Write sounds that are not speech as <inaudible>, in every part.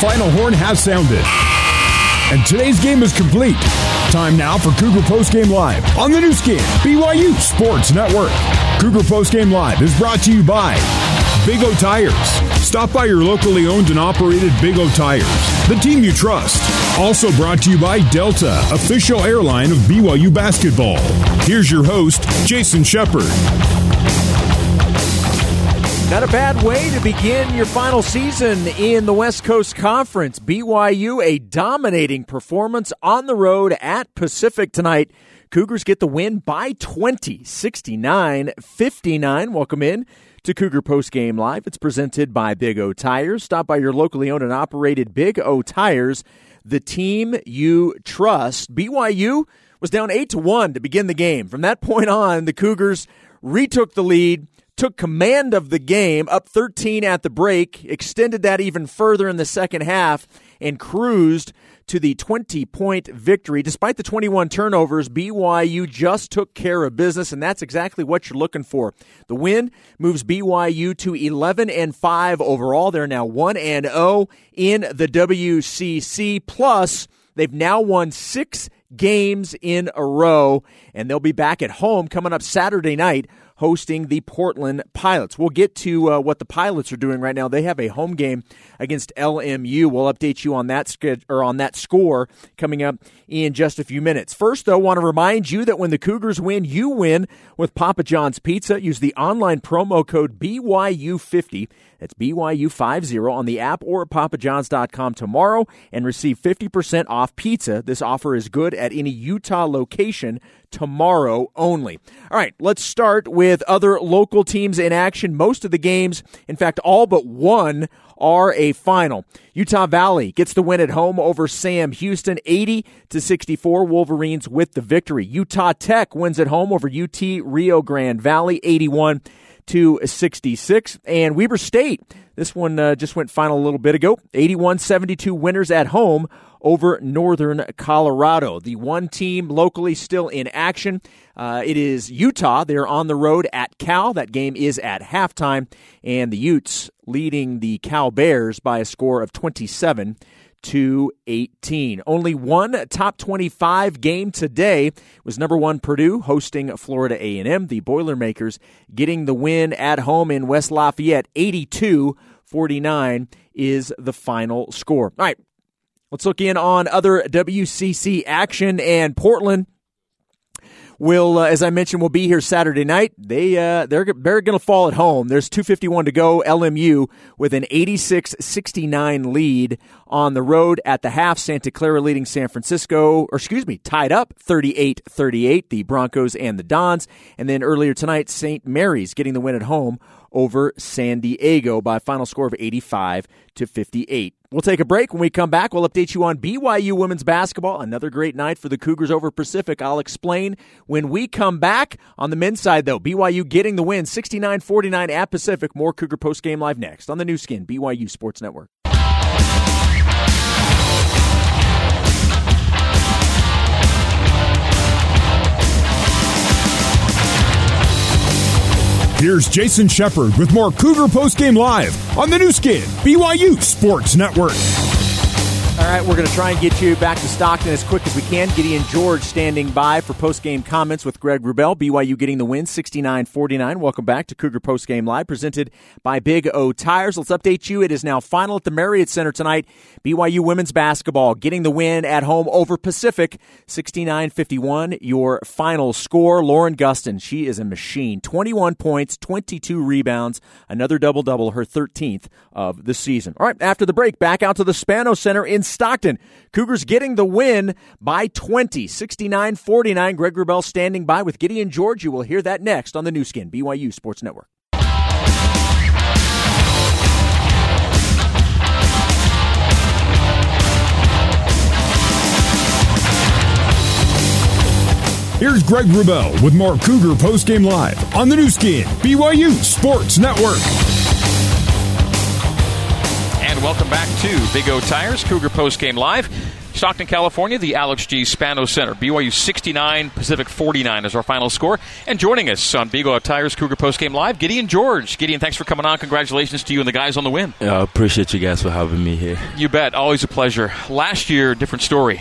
final horn has sounded. And today's game is complete. Time now for Cougar Postgame Live on the Nu Skin, BYU Sports Network. Cougar Postgame Live is brought to you by Big O Tires. Stop by your locally owned and operated Big O Tires, the team you trust. Also brought to you by Delta, official airline of BYU basketball. Here's your host, Jason Shepard. Not a bad way to begin your final season in the West Coast Conference. BYU, a dominating performance on the road at Pacific tonight. Cougars get the win by 20, 69 59. Welcome in to Cougar Post Game Live. It's presented by Big O Tires. Stop by your locally owned and operated Big O Tires, the team you trust. BYU was down 8 to 1 to begin the game. From that point on, the Cougars retook the lead took command of the game, up 13 at the break, extended that even further in the second half, and cruised to the 20 point victory. Despite the 21 turnovers, BYU just took care of business, and that's exactly what you're looking for. The win moves BYU to 11 and 5 overall. They're now 1 and 0 in the WCC. Plus, they've now won six games in a row, and they'll be back at home coming up Saturday night hosting the Portland Pilots. We'll get to uh, what the Pilots are doing right now. They have a home game against LMU. We'll update you on that or on that score coming up in just a few minutes. First, though, want to remind you that when the Cougars win, you win with Papa John's Pizza. Use the online promo code BYU50. That's BYU50 on the app or at papajohns.com tomorrow and receive 50% off pizza. This offer is good at any Utah location tomorrow only. All right, let's start with other local teams in action. Most of the games, in fact, all but one, are a final. Utah Valley gets the win at home over Sam Houston, 80 to 64. Wolverines with the victory. Utah Tech wins at home over UT Rio Grande Valley, 81 to 66. And Weber State, this one uh, just went final a little bit ago, 81 72 winners at home over Northern Colorado. The one team locally still in action. Uh, it is Utah. They're on the road at Cal. That game is at halftime, and the Utes leading the Cal Bears by a score of 27 to 18. Only one top 25 game today was number 1 Purdue hosting Florida A&M. The Boilermakers getting the win at home in West Lafayette 82-49 is the final score. All right. Let's look in on other WCC action and Portland will, uh, as I mentioned, will be here Saturday night. They uh, they're they're going to fall at home. There's 251 to go. LMU with an 86-69 lead on the road at the half. Santa Clara leading San Francisco, or excuse me, tied up 38-38. The Broncos and the Dons, and then earlier tonight, St. Mary's getting the win at home over San Diego by a final score of 85 to 58. We'll take a break. When we come back, we'll update you on BYU women's basketball. Another great night for the Cougars over Pacific. I'll explain when we come back. On the men's side, though, BYU getting the win 69 49 at Pacific. More Cougar Post Game Live next on the Nu Skin, BYU Sports Network. Here's Jason Shepard with more Cougar Post Game Live on the Nu Skin, BYU Sports Network. All right, we're going to try and get you back to Stockton as quick as we can. Gideon George standing by for post-game comments with Greg Wrubell. BYU getting the win, 69-49. Welcome back to Cougar Post-Game Live, presented by Big O Tires. Let's update you. It is now final at the Marriott Center tonight. BYU women's basketball getting the win at home over Pacific, 69-51. Your final score, Lauren Gustin. She is a machine. 21 points, 22 rebounds, another double-double, her 13th of the season. All right, after the break, back out to the Spanos Center in Stockton. Cougars getting the win by 20, 69 49. Greg Wrubell standing by with Gideon George. You will hear that next on the Nu Skin, BYU Sports Network. Here's Greg Wrubell with more Cougar Post Game Live on the Nu Skin, BYU Sports Network. And welcome back to Big O Tires, Cougar Post Game Live. Stockton, California, the Alex G. Spanos Center. BYU 69, Pacific 49 is our final score. And joining us on Big O Tires Cougar Postgame Live, Gideon George. Gideon, thanks for coming on. Congratulations to you and the guys on the win. I appreciate you guys for having me here. You bet. Always a pleasure. Last year, different story.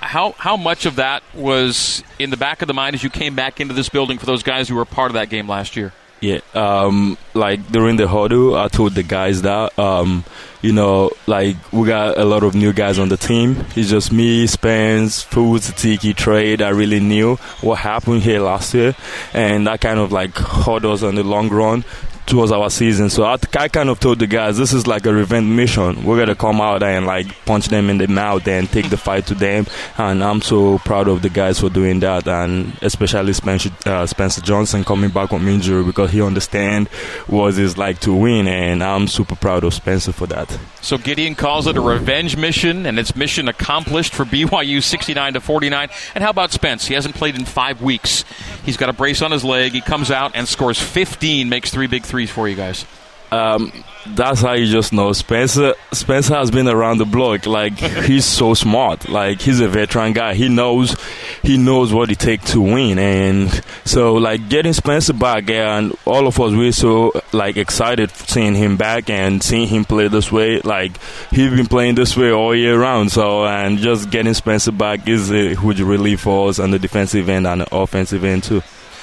How, how much of that was in the back of the mind as you came back into this building for those guys who were part of that game last year? Yeah, um, like during the huddle, I told the guys that, um, you know, like we got a lot of new guys on the team. It's just me, Spence, Foods, Tiki, Trade. I really knew what happened here last year, and that kind of like us on the long run towards our season. So I, I kind of told the guys, this is like a revenge mission. We're gonna come out and like punch them in the mouth and take the fight to them. And I'm so proud of the guys for doing that, and especially Spencer, uh, Spencer Johnson coming back from injury because he understands what it's like to win, and I'm super proud of Spencer for that. So Gideon calls it a revenge mission, and it's mission accomplished for BYU, 69 to 49. And how about Spence? He hasn't played in five weeks. He's got a brace on his leg. He comes out and scores 15, makes three big threes for you guys. Um, that's how you just know Spencer. Spencer has been around the block. Like <laughs> he's so smart. Like he's a veteran guy. He knows, he knows what it takes to win. And so like getting Spencer back, and all of us we're so like excited seeing him back and seeing him play this way. Like he's been playing this way all year round. So and just getting Spencer back is a huge relief for us on the defensive end and the offensive end too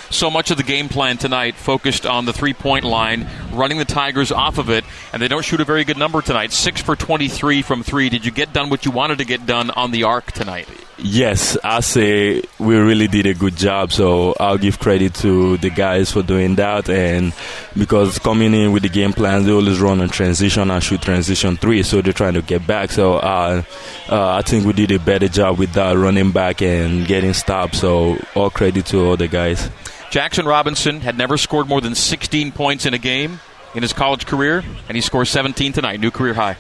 so much of the game plan tonight focused on the three point line, running the Tigers off of it, and they don't shoot a very good number tonight. Six for 23 from three. Did you get done what you wanted to get done on the arc tonight? Yes, I say we really did a good job. So I'll give credit to the guys for doing that. And because coming in with the game plans, they always run on transition and shoot transition three. So they're trying to get back. So uh, uh, I think we did a better job with that running back and getting stopped. So all credit to all the guys. Jaxson Robinson had never scored more than 16 points in a game in his college career, and he scores 17 tonight, new career high.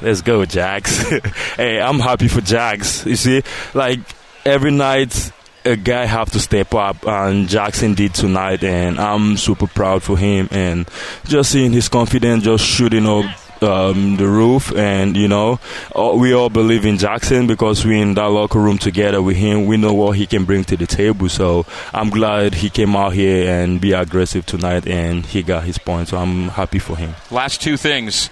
Let's go, Jax. <laughs> hey, I'm happy for Jax. You see, like every night a guy have to step up, and Jaxson did tonight, and I'm super proud for him. And just seeing his confidence, just shooting up um, the roof, and you know, we all believe in Jaxson because we're in that locker room together with him. We know what he can bring to the table. So I'm glad he came out here and be aggressive tonight, and he got his point. So I'm happy for him. Last two things.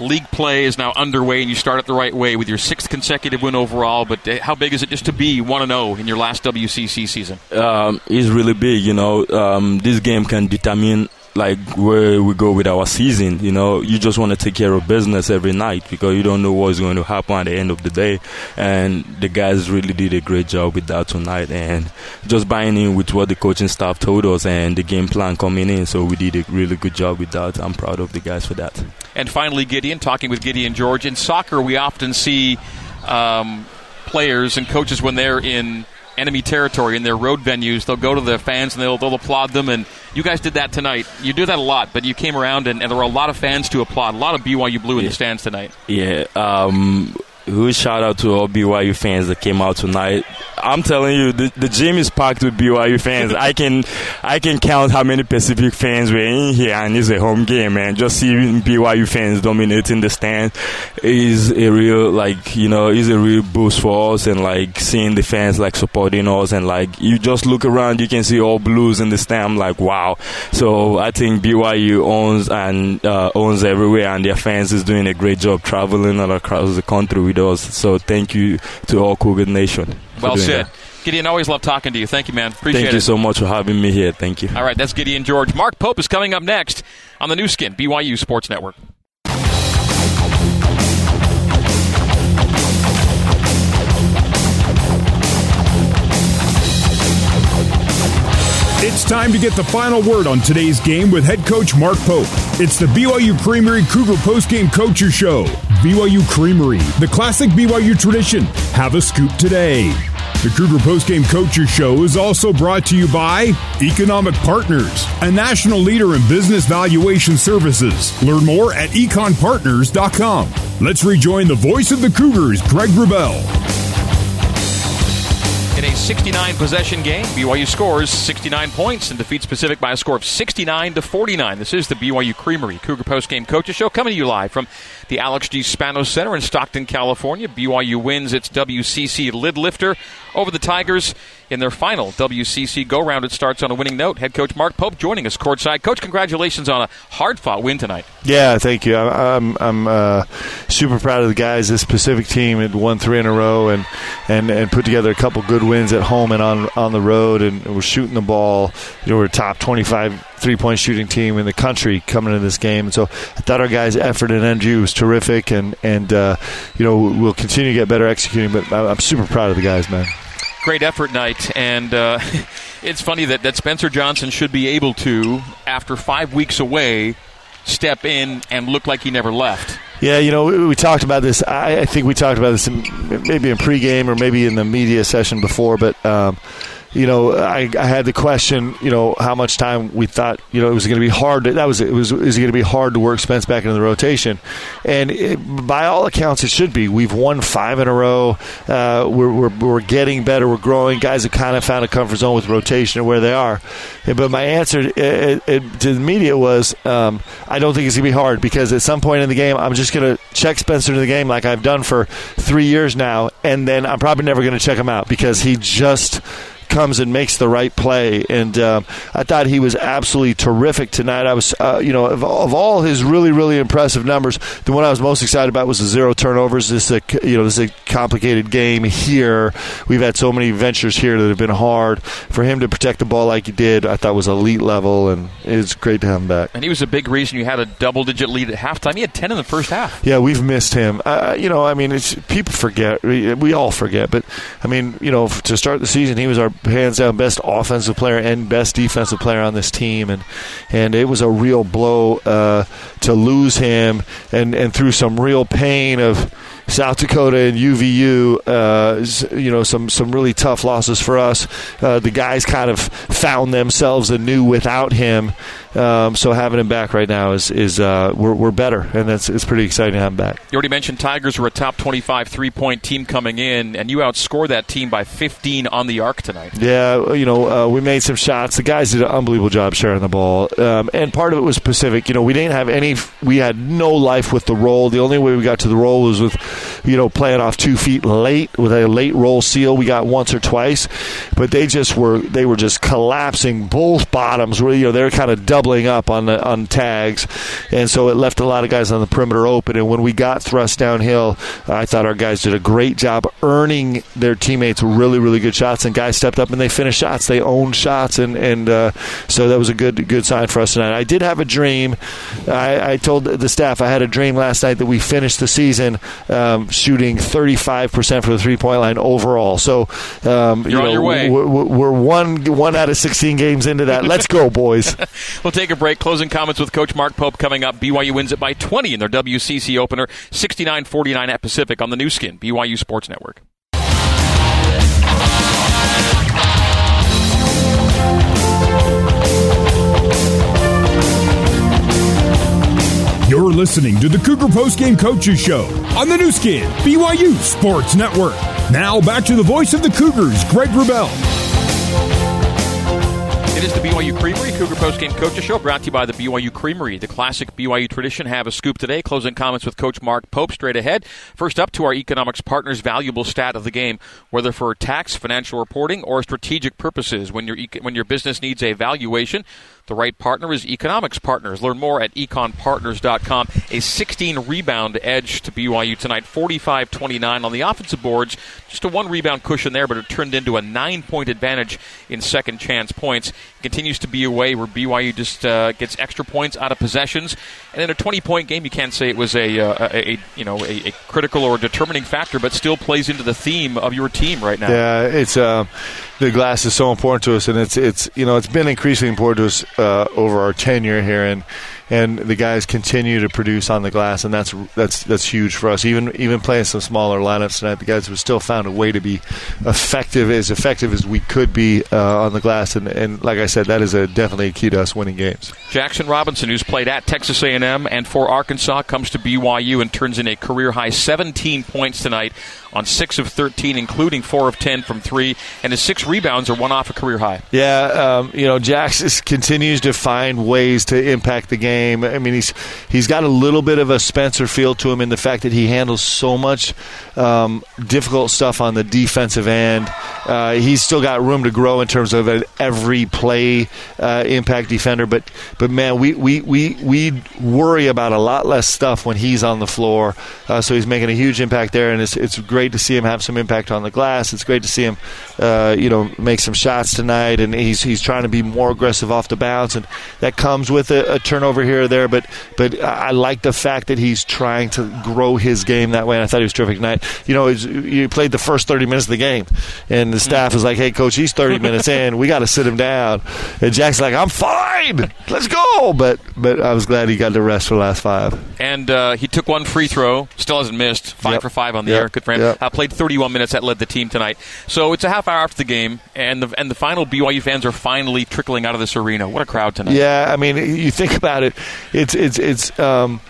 League play is now underway, and you start it the right way with your sixth consecutive win overall. But uh, how big is it just to be one and zero oh in your last WCC season? Um, it's really big. You know, um, this game can determine like where we go with our season. You know, you just want to take care of business every night because you don't know what's going to happen at the end of the day. And the guys really did a great job with that tonight, and just buying in with what the coaching staff told us and the game plan coming in. So we did a really good job with that. I'm proud of the guys for that. And finally, Gideon, talking with Gideon George in Stockton, we often see. Um, players and coaches when they're in enemy territory in their road venues, they'll go to the fans and they'll, they'll applaud them. And you guys did that tonight. You do that a lot, but you came around and, and there were a lot of fans to applaud. A lot of BYU blue in the stands tonight. Yeah. Um, huge shout out to all BYU fans that came out tonight. I'm telling you, the, the gym is packed with BYU fans. I can I can count how many Pacific fans were in here, and it's a home game, man. Just seeing BYU fans dominating the stand is a real like you know is a real boost for us, and like seeing the fans like supporting us, and like you just look around, you can see all blues in the stand. I'm like, wow. So I think BYU owns and uh, owns everywhere, and their fans is doing a great job traveling all across the country with us. So thank you to all Cougar Nation. Well said. That. Gideon, always love talking to you. Thank you, man. Appreciate Thank it. Thank you so much for having me here. Thank you. All right, that's Gideon George. Mark Pope is coming up next on the Nu Skin, BYU Sports Network. It's time to get the final word on today's game with head coach Mark Pope. It's the BYU Creamery Cougar Postgame Coacher Show. BYU Creamery, the classic BYU tradition. Have a scoop today. The Cougar Postgame Coacher Show is also brought to you by Economic Partners, a national leader in business valuation services. Learn more at econpartners.com. Let's rejoin the voice of the Cougars, Greg Wrubell. A 69 possession game. BYU scores 69 points and defeats Pacific by a score of 69 to 49. This is the BYU Creamery Cougar Post Game Coaches Show coming to you live from the Alex G. Spanos Center in Stockton, California. BYU wins its WCC lid lifter over the Tigers in their final WCC go round. It starts on a winning note. Head coach Mark Pope joining us courtside. Coach, congratulations on a hard fought win tonight. Yeah, thank you. I'm I'm, uh, super proud of the guys. This Pacific team had won three in a row and, and, and put together a couple good wins at home and on on the road, and we're shooting the ball. You know, we're a top 25 three point shooting team in the country coming into this game. And so I thought our guys' effort and energy was terrific, and and uh, you know we'll continue to get better executing. But I'm super proud of the guys, man. Great effort night, and uh, <laughs> it's funny that, that Spencer Johnson should be able to, after five weeks away, step in and look like he never left. Yeah, you know, we, we talked about this. I, I, think we talked about this in, maybe in pregame or maybe in the media session before, but. Um, you know, I, I had the question, you know, how much time we thought, you know, it was going to be hard. To, that was it was is it going to be hard to work Spence back into the rotation, and it, by all accounts, it should be. We've won five in a row. Uh, we're, we're we're getting better. We're growing. Guys have kind of found a comfort zone with rotation and where they are. But my answer it, it, to the media was, um, I don't think it's going to be hard because at some point in the game, I'm just going to check Spencer into the game like I've done for three years now, and then I'm probably never going to check him out because he just comes and makes the right play. And um, I thought he was absolutely terrific tonight. I was, uh, you know, of, of, all his really, really impressive numbers, the one I was most excited about was the zero turnovers. This is a, you know, this is a complicated game here. We've had so many ventures here that have been hard. For him to protect the ball like he did, I thought was elite level, and it's great to have him back. And he was a big reason you had a double-digit lead at halftime. He had ten in the first half. Yeah, we've missed him. Uh, you know, I mean, people forget. We, we all forget, but I mean, you know, to start the season, he was our hands down best offensive player and best defensive player on this team, and and it was a real blow uh, to lose him, and and through some real pain of South Dakota and UVU, uh, you know, some some really tough losses for us. Uh, the guys kind of found themselves anew without him. Um, so having him back right now is is uh, we're, we're better, and that's it's pretty exciting to have him back. You already mentioned Tigers were a top 25 three point team coming in, and you outscored that team by 15 on the arc tonight. Yeah, you know, uh, we made some shots. The guys did an unbelievable job sharing the ball, um, and part of it was Pacific. You know, we didn't have any, we had no life with the roll. The only way we got to the roll was with you know, playing off two feet late with a late roll seal. We got once or twice, but they just were they were just collapsing both bottoms. Where you know they're kind of doubling up on the, on tags, and so it left a lot of guys on the perimeter open. And when we got thrust downhill, I thought our guys did a great job earning their teammates really really good shots. And guys stepped up and they finished shots. They owned shots, and and uh, so that was a good good sign for us tonight. I did have a dream. I, I told the staff I had a dream last night that we finished the season. Um, shooting 35% for the three point line overall. So, um, You're you know, on your way. We're, we're, one, one out of 16 games into that. Let's go, boys. <laughs> we'll take a break. Closing comments with Coach Mark Pope coming up. BYU wins it by 20 in their WCC opener, 69 49 at Pacific on the Nu Skin, BYU Sports Network. You're listening to the Cougar Post Game Coaches Show on the Nu Skin, BYU Sports Network. Now back to the voice of the Cougars, Greg Wrubell. It is the BYU Creamery Cougar Post Game Coaches Show brought to you by the BYU Creamery. The classic BYU tradition have a scoop today. Closing comments with Coach Mark Pope straight ahead. First up to our economics partners' valuable stat of the game, whether for tax, financial reporting, or strategic purposes. When your when your business needs a valuation, the right partner is Economics Partners. Learn more at econpartners.com. A 16 rebound edge to BYU tonight, 45 29 on the offensive boards. Just a one rebound cushion there, but it turned into a nine point advantage in second chance points. Continues to be a way where BYU just uh, gets extra points out of possessions. And in a 20 point game, you can't say it was a, uh, a, a you know a, a, critical or determining factor, but still plays into the theme of your team right now. Yeah, it's. Uh, the glass is so important to us, and it's it's you know it's been increasingly important to us uh, over our tenure here, and and the guys continue to produce on the glass, and that's that's that's huge for us. Even even playing some smaller lineups tonight, the guys have still found a way to be effective, as effective as we could be uh, on the glass, and, and like I said, that is a definitely a key to us winning games. Jaxson Robinson, who's played at Texas A&M and for Arkansas, comes to BYU and turns in a career high 17 points tonight on six of 13, including four of 10 from three, and his six rebounds are one off a career high. Yeah, um, you know, Jaxson continues to find ways to impact the game. I mean, he's he's got a little bit of a Spencer feel to him in the fact that he handles so much um, difficult stuff on the defensive end. Uh, he's still got room to grow in terms of an every play uh, impact defender, but but man, we, we, we, we worry about a lot less stuff when he's on the floor. Uh, so he's making a huge impact there, and it's it's great to see him have some impact on the glass. It's great to see him, uh, you know, make some shots tonight, and he's he's trying to be more aggressive off the bounce, and that comes with a, a turnover here or there. But but I like the fact that he's trying to grow his game that way, and I thought he was terrific tonight. You know, you played the first 30 minutes of the game, and the staff is like, "Hey, coach, he's 30 <laughs> minutes in. We got to sit him down." And Jack's like, "I'm fine. Let's go." But but I was glad he got the rest for the last five. And uh, he took one free throw, still hasn't missed. Five Yep. for five on the Yep. air. Good for him. Yep. Uh, played 31 minutes. That led the team tonight. So it's a half hour after the game, and the and the final BYU fans are finally trickling out of this arena. What a crowd tonight! Yeah, I mean, you think about it, it's it's it's um,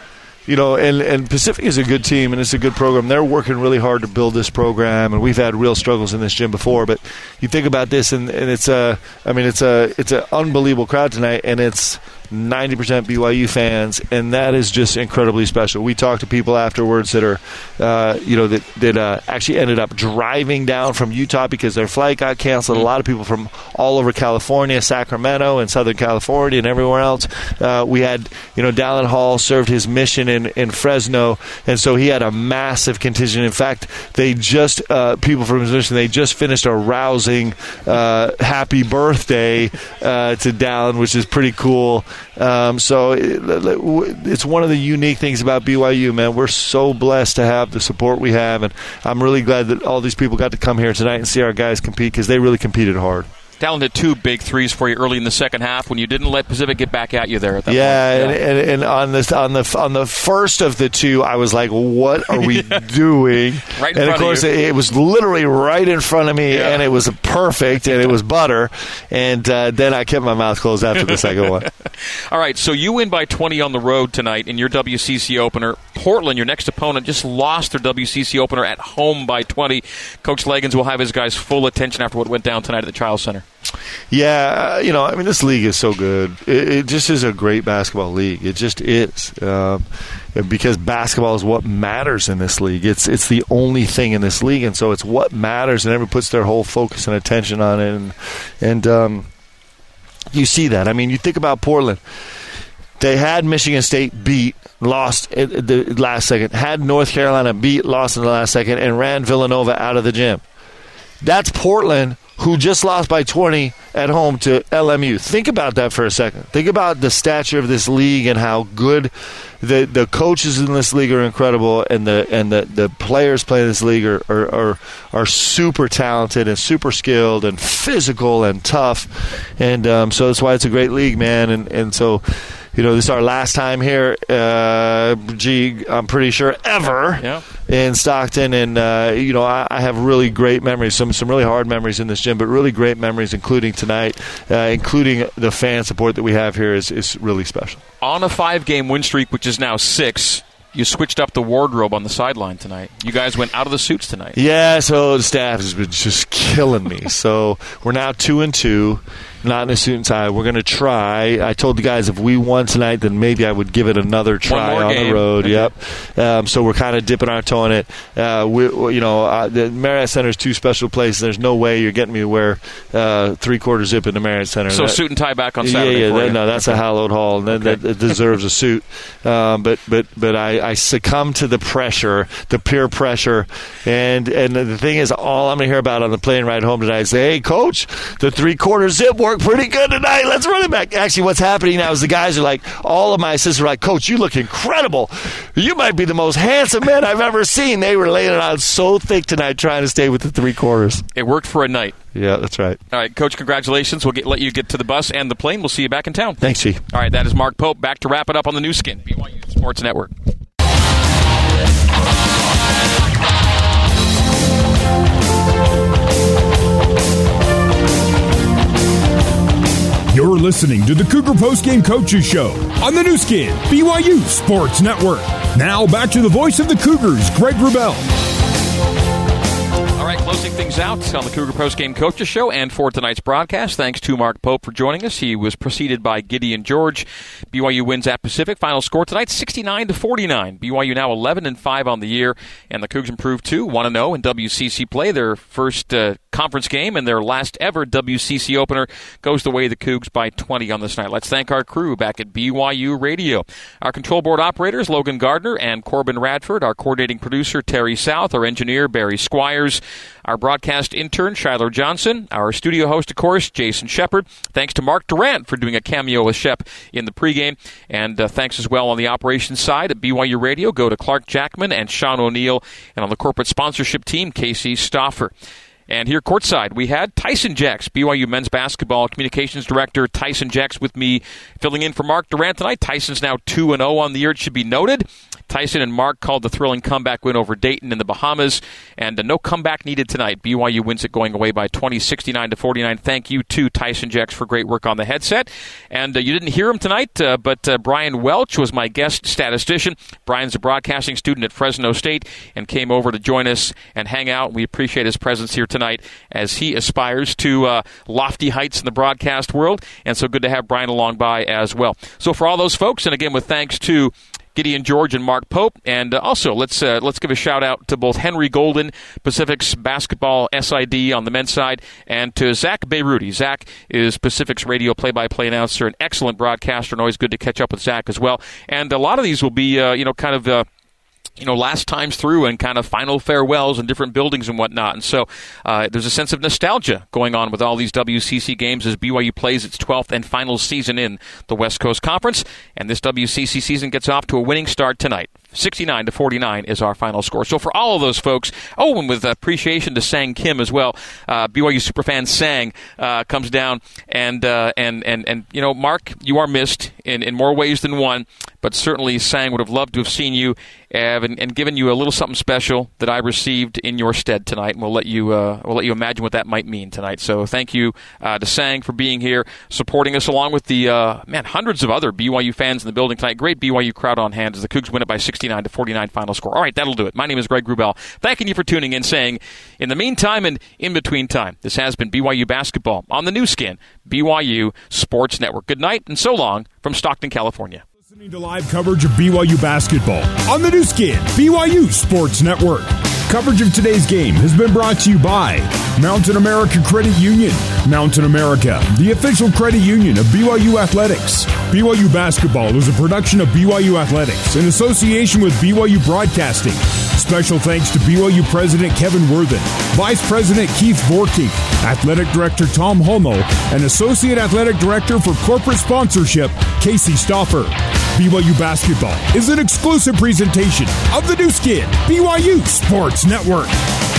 you know, and and Pacific is a good team and it's a good program. They're working really hard to build this program, and we've had real struggles in this gym before. But you think about this, and, and it's a, I mean, it's a it's an unbelievable crowd tonight, and it's. 90% BYU fans, and that is just incredibly special. We talked to people afterwards that are, uh, you know, that that uh, actually ended up driving down from Utah because their flight got canceled. A lot of people from all over California, Sacramento, and Southern California, and everywhere else. Uh, we had, you know, Dallin Hall served his mission in, in Fresno, and so he had a massive contingent. In fact, they just uh, people from his mission they just finished a rousing uh, happy birthday uh, to Dallin, which is pretty cool. Um, so it, it's one of the unique things about BYU, man. We're so blessed to have the support we have, and I'm really glad that all these people got to come here tonight and see our guys compete because they really competed hard. Dallin hit two big threes for you early in the second half when you didn't let Pacific get back at you there at that Yeah, point. and, and, and on this on the on the first of the two, I was like, "What are we <laughs> doing?" Right in and front of of course, you. it, it was literally right in front of me, Yeah. and it was perfect, and it was <laughs> butter. And uh, then I kept my mouth closed after the second one. <laughs> All right, so you win by 20 on the road tonight in your WCC opener. Portland, your next opponent, just lost their WCC opener at home by 20. Coach Legans will have his guys' full attention after what went down tonight at the Chiles Center. Yeah, uh, you know, I mean, this league is so good. It, it just is a great basketball league. It just is. Um, because basketball is what matters in this league. It's it's the only thing in this league, and so it's what matters, and everyone puts their whole focus and attention on it. And, and um, you see that. I mean, you think about Portland. They had Michigan State beat, lost at the last second. Had North Carolina beat, lost in the last second, and ran Villanova out of the gym. That's Portland, who just lost by 20 at home to LMU. Think about that for a second. Think about the stature of this league and how good the the coaches in this league are incredible, and the and the, the players playing in this league are, are are are super talented and super skilled and physical and tough, and um, so that's why it's a great league, man. And and so. You know, this is our last time here. Uh, gee, I'm pretty sure ever Yeah. in Stockton, and uh, you know I, I have really great memories, some some really hard memories in this gym, but really great memories, including tonight, uh, including the fan support that we have here is is really special. On a five game win streak, which is now six, you switched up the wardrobe on the sideline tonight. You guys went out of the suits tonight. Yeah, so the staff has been just killing me. <laughs> so we're now two and two, not in a suit and tie. We're going to try. I told the guys if we won tonight, then maybe I would give it another try on game. the road. Okay. Yep. Um, so we're kind of dipping our toe in it. Uh, we, we- you know, uh, the Marriott Center is two special places. There's no way you're getting me to wear uh, three quarter zip in the Marriott Center. So That- suit and tie back on yeah, Saturday yeah, for that- no, that's a hallowed hall, and Okay. that, that deserves a suit. Um, but but but I, I succumb to the pressure, the peer pressure, and and the thing is, all I'm gonna hear about on the plane ride home tonight is, "Hey, coach, the three quarter zip worked pretty good tonight. Let's run it back." Actually, what's happening now is the guys are like, all of my assistants are like, "Coach, you look incredible. You might be the most handsome man I've ever seen." They were laying it on so thick tonight, trying to stay with the three quarters. It worked for a night. Yeah, that's right. All right, Coach, congratulations. We'll get, let you get to the bus and the plane. We'll see you back in town. Thanks, G. All right, that is Mark Pope. Back to wrap it up on the Nu Skin, BYU Sports Network. Listening to the Cougar Postgame Coaches Show on the Nu Skin, BYU Sports Network. Now back to the voice of the Cougars, Greg Wrubell. Right, closing things out on the Cougar Post Game Coaches Show and for tonight's broadcast. Thanks to Mark Pope for joining us. He was preceded by Gideon George. BYU wins at Pacific. Final score tonight 69 to 49. BYU now 11 and 5 on the year, and the Cougs improved to 1 0 in WCC play. Their first uh, conference game and their last ever WCC opener goes the way of the Cougs by 20 on this night. Let's thank our crew back at BYU Radio. Our control board operators, Logan Gardner and Corbin Radford. Our coordinating producer, Terry South. Our engineer, Barry Squires. Our broadcast intern, Shiler Johnson. Our studio host, of course, Jason Shepard. Thanks to Mark Durant for doing a cameo with Shep in the pregame. And uh, thanks as well on the operations side at BYU Radio. Go to Clark Jackman and Sean O'Neill. And on the corporate sponsorship team, Casey Stoffer. And here courtside, we had Tyson Jacks, BYU men's basketball communications director. Tyson Jacks with me filling in for Mark Durant tonight. Tyson's now 2 0 on the year, it should be noted. Tyson and Mark called the thrilling comeback win over Dayton in the Bahamas, and uh, no comeback needed tonight. BYU wins it going away by 20, 69 to 49. Thank you to Tyson Jacks for great work on the headset. And uh, you didn't hear him tonight, uh, but uh, Brian Welch was my guest statistician. Brian's a broadcasting student at Fresno State and came over to join us and hang out. We appreciate his presence here tonight as he aspires to uh, lofty heights in the broadcast world. And so good to have Brian along by as well. So for all those folks, and again with thanks to Gideon George and Mark Pope. And uh, also, let's uh, let's give a shout out to both Henry Golden, Pacific's basketball SID on the men's side, and to Zach Beyruti. Zach is Pacific's radio play-by-play announcer, an excellent broadcaster, and always good to catch up with Zach as well. And a lot of these will be, uh, you know, kind of uh, you know, last times through and kind of final farewells and different buildings and whatnot. And so uh, there's a sense of nostalgia going on with all these WCC games as BYU plays its 12th and final season in the West Coast Conference. And this WCC season gets off to a winning start tonight. 69 to 49 is our final score. So for all of those folks, oh, and with appreciation to Sang Kim as well, uh, BYU superfan Sang uh, comes down and uh, and and and you know, Mark, you are missed in in more ways than one, but certainly Sang would have loved to have seen you and, and given you a little something special that I received in your stead tonight, and we'll let you uh, we'll let you imagine what that might mean tonight. So thank you uh, to Sang for being here, supporting us along with the uh, man hundreds of other BYU fans in the building tonight. Great BYU crowd on hand as the Cougs win it by 69 to 49 final score. All right, that'll do it. My name is Greg Wrubell. Thanking you for tuning in. Saying in the meantime and in between time, this has been BYU basketball on the Nu Skin BYU Sports Network. Good night and so long from Stockton, California. Listening to live coverage of BYU basketball on the Nu Skin, BYU Sports Network. Coverage of today's game has been brought to you by Mountain America Credit Union. Mountain America, the official credit union of BYU Athletics. BYU basketball is a production of BYU Athletics in association with BYU Broadcasting. Special thanks to BYU President Kevin Worthen, Vice President Keith Vorkink, Athletic Director Tom Holmoe, and Associate Athletic Director for Corporate Sponsorship, Casey Stoffer. BYU Basketball is an exclusive presentation of the Nu Skin, BYU Sports Network.